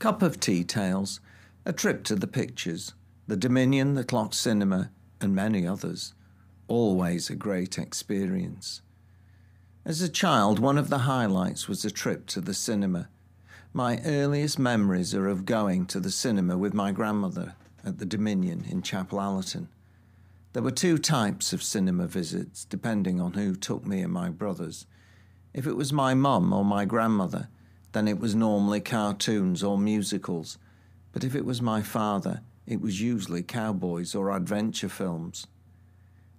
Cup of Tea Tales, A Trip to the Pictures, The Dominion, The Clock Cinema, and many others. Always a great experience. As a child, one of the highlights was a trip to the cinema. My earliest memories are of going to the cinema with my grandmother at the Dominion in Chapel Allerton. There were two types of cinema visits, depending on who took me and my brothers. If it was my mum or my grandmother, then it was normally cartoons or musicals. But if it was my father, it was usually cowboys or adventure films.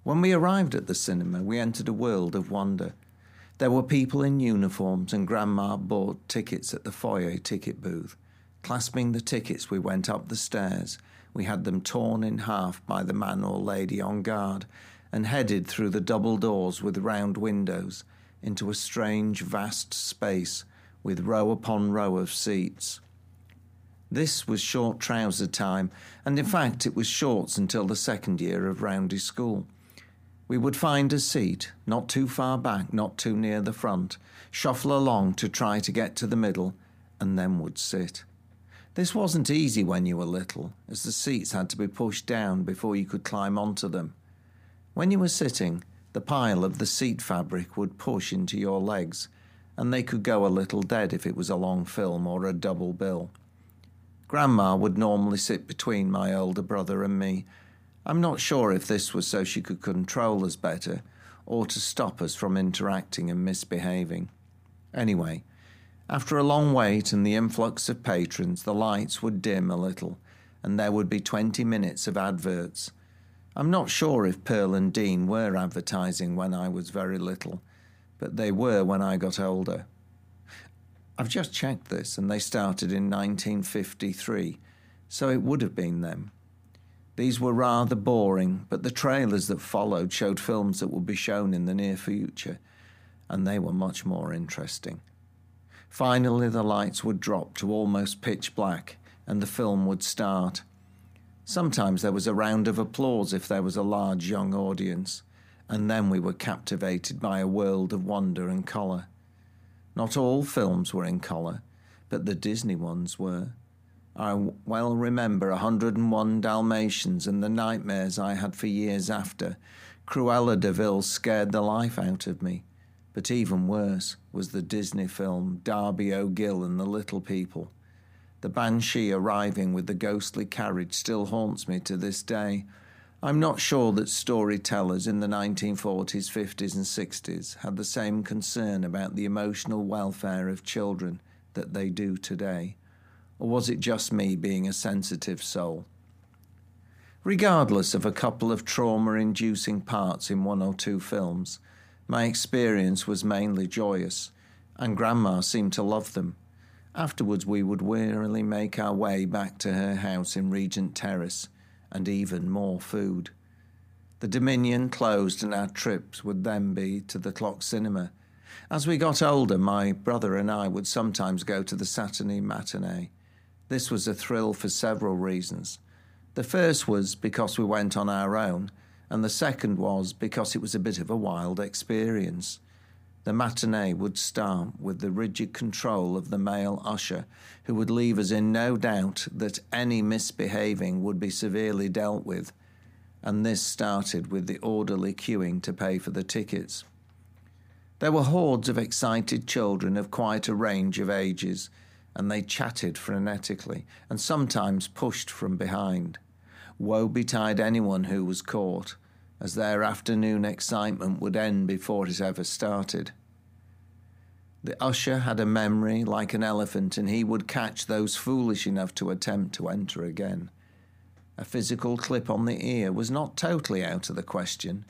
When we arrived at the cinema, we entered a world of wonder. There were people in uniforms, and Grandma bought tickets at the foyer ticket booth. Clasping the tickets, we went up the stairs. We had them torn in half by the man or lady on guard and headed through the double doors with round windows into a strange, vast space with row upon row of seats. This was short trouser time, and in fact it was shorts until the second year of Roundhay School. We would find a seat, not too far back, not too near the front, shuffle along to try to get to the middle, and then would sit. This wasn't easy when you were little, as the seats had to be pushed down before you could climb onto them. When you were sitting, the pile of the seat fabric would push into your legs, and they could go a little dead if it was a long film or a double bill. Grandma would normally sit between my older brother and me. I'm not sure if this was so she could control us better or to stop us from interacting and misbehaving. Anyway, after a long wait and the influx of patrons, the lights would dim a little, and there would be 20 minutes of adverts. I'm not sure if Pearl and Dean were advertising when I was very little, but they were when I got older. I've just checked this, and they started in 1953, so it would have been them. These were rather boring, but the trailers that followed showed films that would be shown in the near future, and they were much more interesting. Finally, the lights would drop to almost pitch black, and the film would start. Sometimes there was a round of applause if there was a large young audience, and then we were captivated by a world of wonder and colour. Not all films were in colour, but the Disney ones were. I well remember 101 Dalmatians and the nightmares I had for years after. Cruella de Vil scared the life out of me. But even worse was the Disney film Darby O'Gill and the Little People. The banshee arriving with the ghostly carriage still haunts me to this day. I'm not sure that storytellers in the 1940s, 50s, and 60s had the same concern about the emotional welfare of children that they do today. Or was it just me being a sensitive soul? Regardless of a couple of trauma inducing parts in one or two films, my experience was mainly joyous, and Grandma seemed to love them. Afterwards, we would wearily make our way back to her house in Regent Terrace, and even more food. The Dominion closed, and our trips would then be to the Clock Cinema. As we got older, my brother and I would sometimes go to the Saturday matinee. This was a thrill for several reasons. The first was because we went on our own, and the second was because it was a bit of a wild experience. The matinee would start with the rigid control of the male usher, who would leave us in no doubt that any misbehaving would be severely dealt with, and this started with the orderly queuing to pay for the tickets. There were hordes of excited children of quite a range of ages, and they chatted frenetically and sometimes pushed from behind. Woe betide anyone who was caught, as their afternoon excitement would end before it ever started. The usher had a memory like an elephant, and he would catch those foolish enough to attempt to enter again. A physical clip on the ear was not totally out of the question.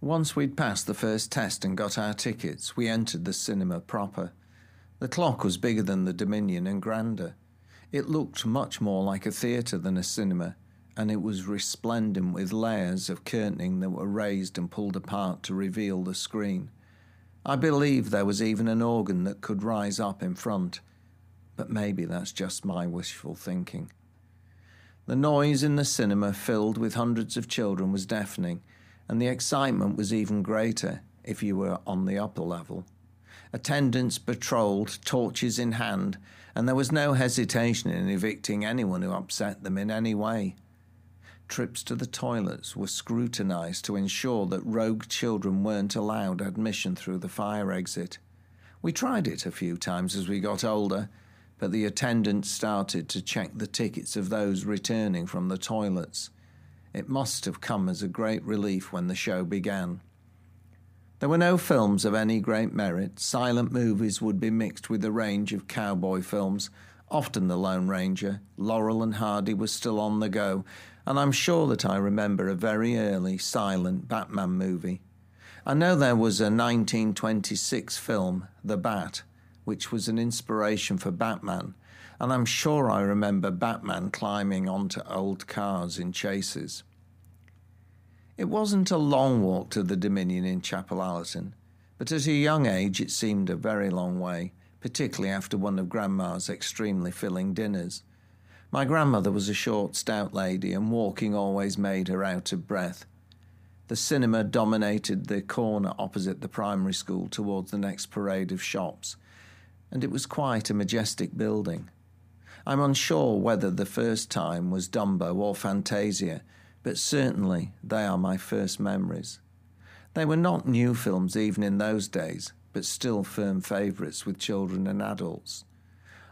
Once we'd passed the first test and got our tickets, we entered the cinema proper. The clock was bigger than the Dominion and grander. It looked much more like a theatre than a cinema, and it was resplendent with layers of curtaining that were raised and pulled apart to reveal the screen. I believe there was even an organ that could rise up in front, but maybe that's just my wishful thinking. The noise in the cinema, filled with hundreds of children, was deafening, and the excitement was even greater if you were on the upper level. Attendants patrolled, torches in hand, and there was no hesitation in evicting anyone who upset them in any way. Trips to the toilets were scrutinized to ensure that rogue children weren't allowed admission through the fire exit. We tried it a few times as we got older, but the attendants started to check the tickets of those returning from the toilets. It must have come as a great relief when the show began. There were no films of any great merit. Silent movies would be mixed with a range of cowboy films, often The Lone Ranger. Laurel and Hardy was still on the go, and I'm sure that I remember a very early silent Batman movie. I know there was a 1926 film, The Bat, which was an inspiration for Batman, and I'm sure I remember Batman climbing onto old cars in chases. It wasn't a long walk to the Dominion in Chapel Allerton, but at a young age it seemed a very long way, particularly after one of Grandma's extremely filling dinners. My grandmother was a short, stout lady, and walking always made her out of breath. The cinema dominated the corner opposite the primary school towards the next parade of shops, and it was quite a majestic building. I'm unsure whether the first time was Dumbo or Fantasia, but certainly they are my first memories. They were not new films even in those days, but still firm favourites with children and adults.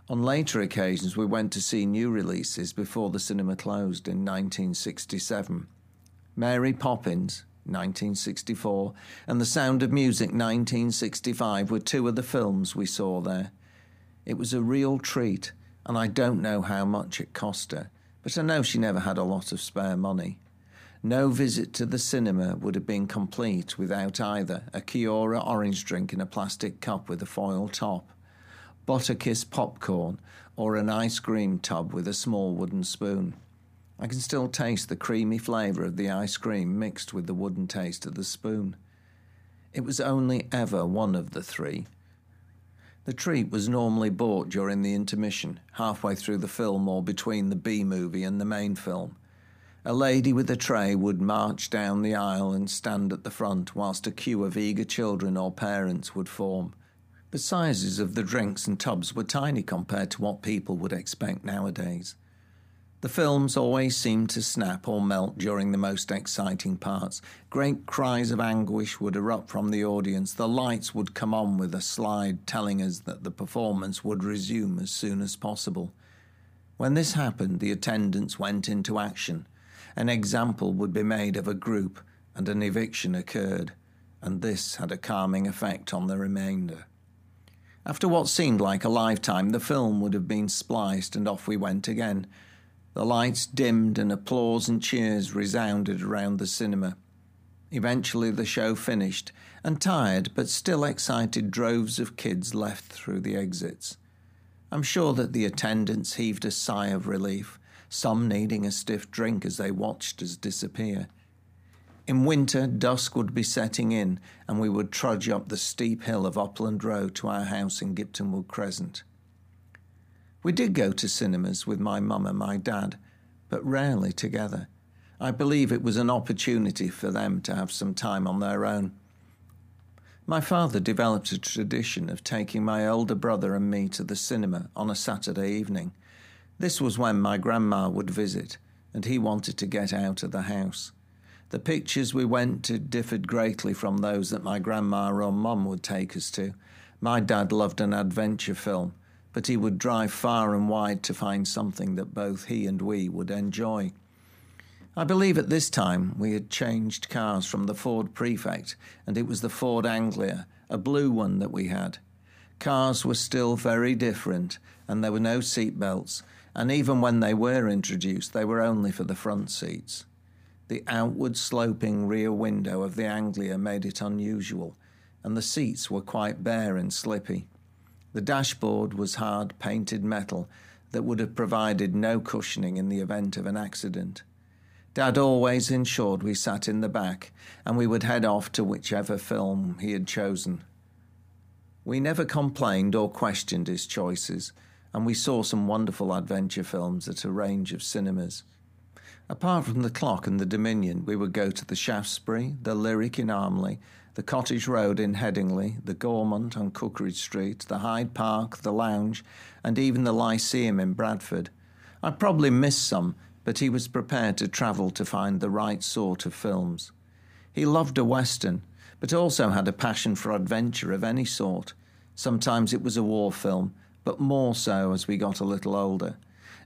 On later occasions, we went to see new releases before the cinema closed in 1967. Mary Poppins, 1964, and The Sound of Music, 1965, were two of the films we saw there. It was a real treat, and I don't know how much it cost her, but I know she never had a lot of spare money. No visit to the cinema would have been complete without either a Kia-Ora orange drink in a plastic cup with a foil top, Butterkist popcorn, or an ice cream tub with a small wooden spoon. I can still taste the creamy flavour of the ice cream mixed with the wooden taste of the spoon. It was only ever one of the three. The treat was normally bought during the intermission, halfway through the film or between the B movie and the main film. A lady with a tray would march down the aisle and stand at the front whilst a queue of eager children or parents would form. The sizes of the drinks and tubs were tiny compared to what people would expect nowadays. The films always seemed to snap or melt during the most exciting parts. Great cries of anguish would erupt from the audience. The lights would come on with a slide telling us that the performance would resume as soon as possible. When this happened, the attendants went into action an example would be made of a group and an eviction occurred, and this had a calming effect on the remainder. After what seemed like a lifetime, the film would have been spliced, and off we went again. The lights dimmed, and applause and cheers resounded around the cinema. Eventually, the show finished, and tired but still excited droves of kids left through the exits. I'm sure that the attendants heaved a sigh of relief some needing a stiff drink as they watched us disappear. In winter, dusk would be setting in, and we would trudge up the steep hill of Upland Road to our house in Giptonwood Crescent. We did go to cinemas with my mum and my dad, but rarely together. I believe it was an opportunity for them to have some time on their own. My father developed a tradition of taking my older brother and me to the cinema on a Saturday evening this was when my grandma would visit, and he wanted to get out of the house. The pictures we went to differed greatly from those that my grandma or mum would take us to. My dad loved an adventure film, but he would drive far and wide to find something that both he and we would enjoy. I believe at this time we had changed cars from the Ford Prefect, and it was the Ford Anglia, a blue one that we had. Cars were still very different, and there were no seat belts, and even when they were introduced, they were only for the front seats. The outward sloping rear window of the Anglia made it unusual, and the seats were quite bare and slippy. The dashboard was hard painted metal that would have provided no cushioning in the event of an accident. Dad always ensured we sat in the back, and we would head off to whichever film he had chosen. We never complained or questioned his choices and we saw some wonderful adventure films at a range of cinemas. Apart from the clock and the Dominion, we would go to the Shaftesbury, the Lyric in Armley, the Cottage Road in Headingley, the Gaumont on Cookridge Street, the Hyde Park, the Lounge, and even the Lyceum in Bradford. I probably missed some, but he was prepared to travel to find the right sort of films. He loved a Western, but also had a passion for adventure of any sort. Sometimes it was a war film, but more so as we got a little older.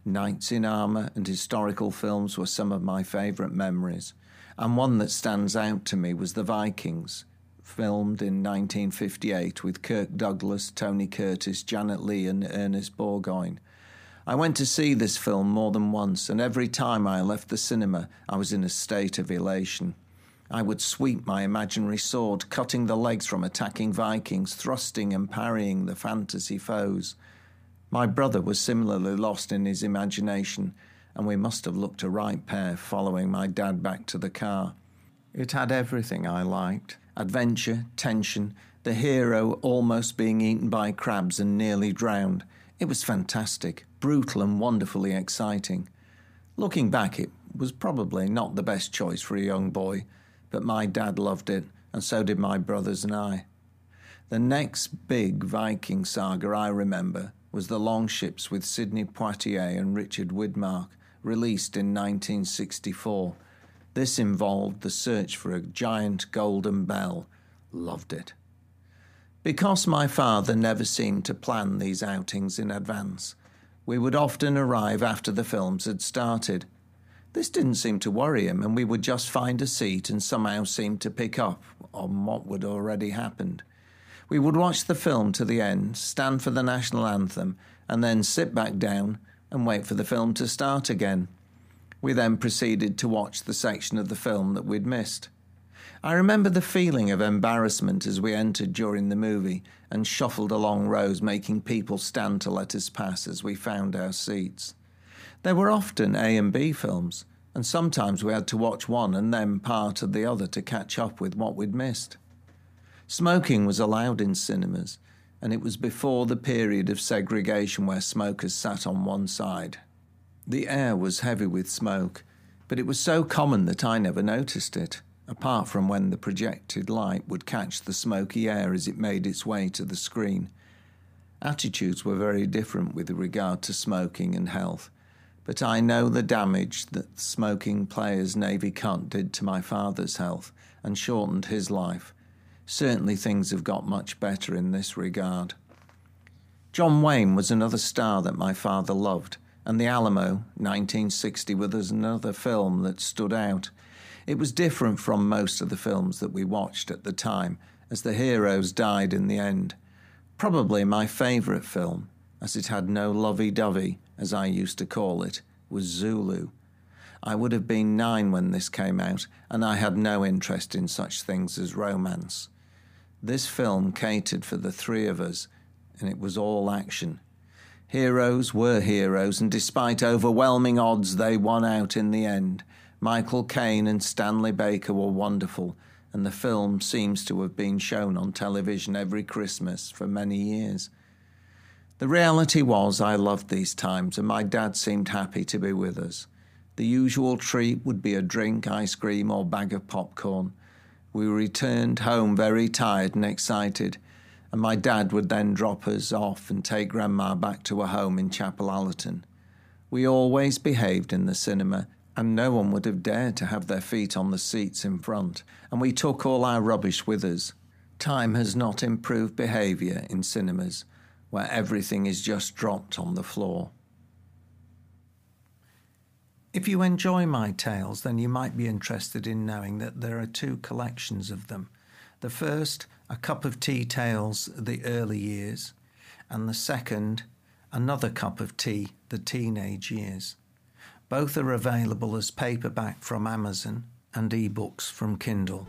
Knights in armour and historical films were some of my favourite memories, and one that stands out to me was The Vikings, filmed in 1958 with Kirk Douglas, Tony Curtis, Janet Leigh, and Ernest Borgnine. I went to see this film more than once, and every time I left the cinema, I was in a state of elation. I would sweep my imaginary sword, cutting the legs from attacking Vikings, thrusting and parrying the fantasy foes. My brother was similarly lost in his imagination, and we must have looked a right pair following my dad back to the car. It had everything I liked adventure, tension, the hero almost being eaten by crabs and nearly drowned. It was fantastic, brutal, and wonderfully exciting. Looking back, it was probably not the best choice for a young boy, but my dad loved it, and so did my brothers and I. The next big Viking saga I remember was The Longships with Sidney Poitier and Richard Widmark, released in 1964. This involved the search for a giant golden bell. Loved it. Because my father never seemed to plan these outings in advance, we would often arrive after the films had started. This didn't seem to worry him, and we would just find a seat and somehow seem to pick up on what had already happened. We would watch the film to the end, stand for the national anthem, and then sit back down and wait for the film to start again. We then proceeded to watch the section of the film that we'd missed. I remember the feeling of embarrassment as we entered during the movie and shuffled along rows, making people stand to let us pass as we found our seats. There were often A and B films, and sometimes we had to watch one and then part of the other to catch up with what we'd missed. Smoking was allowed in cinemas, and it was before the period of segregation where smokers sat on one side. The air was heavy with smoke, but it was so common that I never noticed it, apart from when the projected light would catch the smoky air as it made its way to the screen. Attitudes were very different with regard to smoking and health, but I know the damage that smoking player's Navy cut did to my father's health and shortened his life Certainly things have got much better in this regard. John Wayne was another star that my father loved, and The Alamo, 1960, was another film that stood out. It was different from most of the films that we watched at the time, as the heroes died in the end. Probably my favourite film, as it had no lovey dovey, as I used to call it, was Zulu. I would have been nine when this came out, and I had no interest in such things as romance. This film catered for the three of us, and it was all action. Heroes were heroes, and despite overwhelming odds, they won out in the end. Michael Caine and Stanley Baker were wonderful, and the film seems to have been shown on television every Christmas for many years. The reality was, I loved these times, and my dad seemed happy to be with us. The usual treat would be a drink, ice cream, or bag of popcorn. We returned home very tired and excited, and my dad would then drop us off and take Grandma back to her home in Chapel Allerton. We always behaved in the cinema, and no one would have dared to have their feet on the seats in front, and we took all our rubbish with us. Time has not improved behaviour in cinemas, where everything is just dropped on the floor. If you enjoy my tales, then you might be interested in knowing that there are two collections of them. The first, A Cup of Tea Tales, The Early Years, and the second, Another Cup of Tea, The Teenage Years. Both are available as paperback from Amazon and ebooks from Kindle.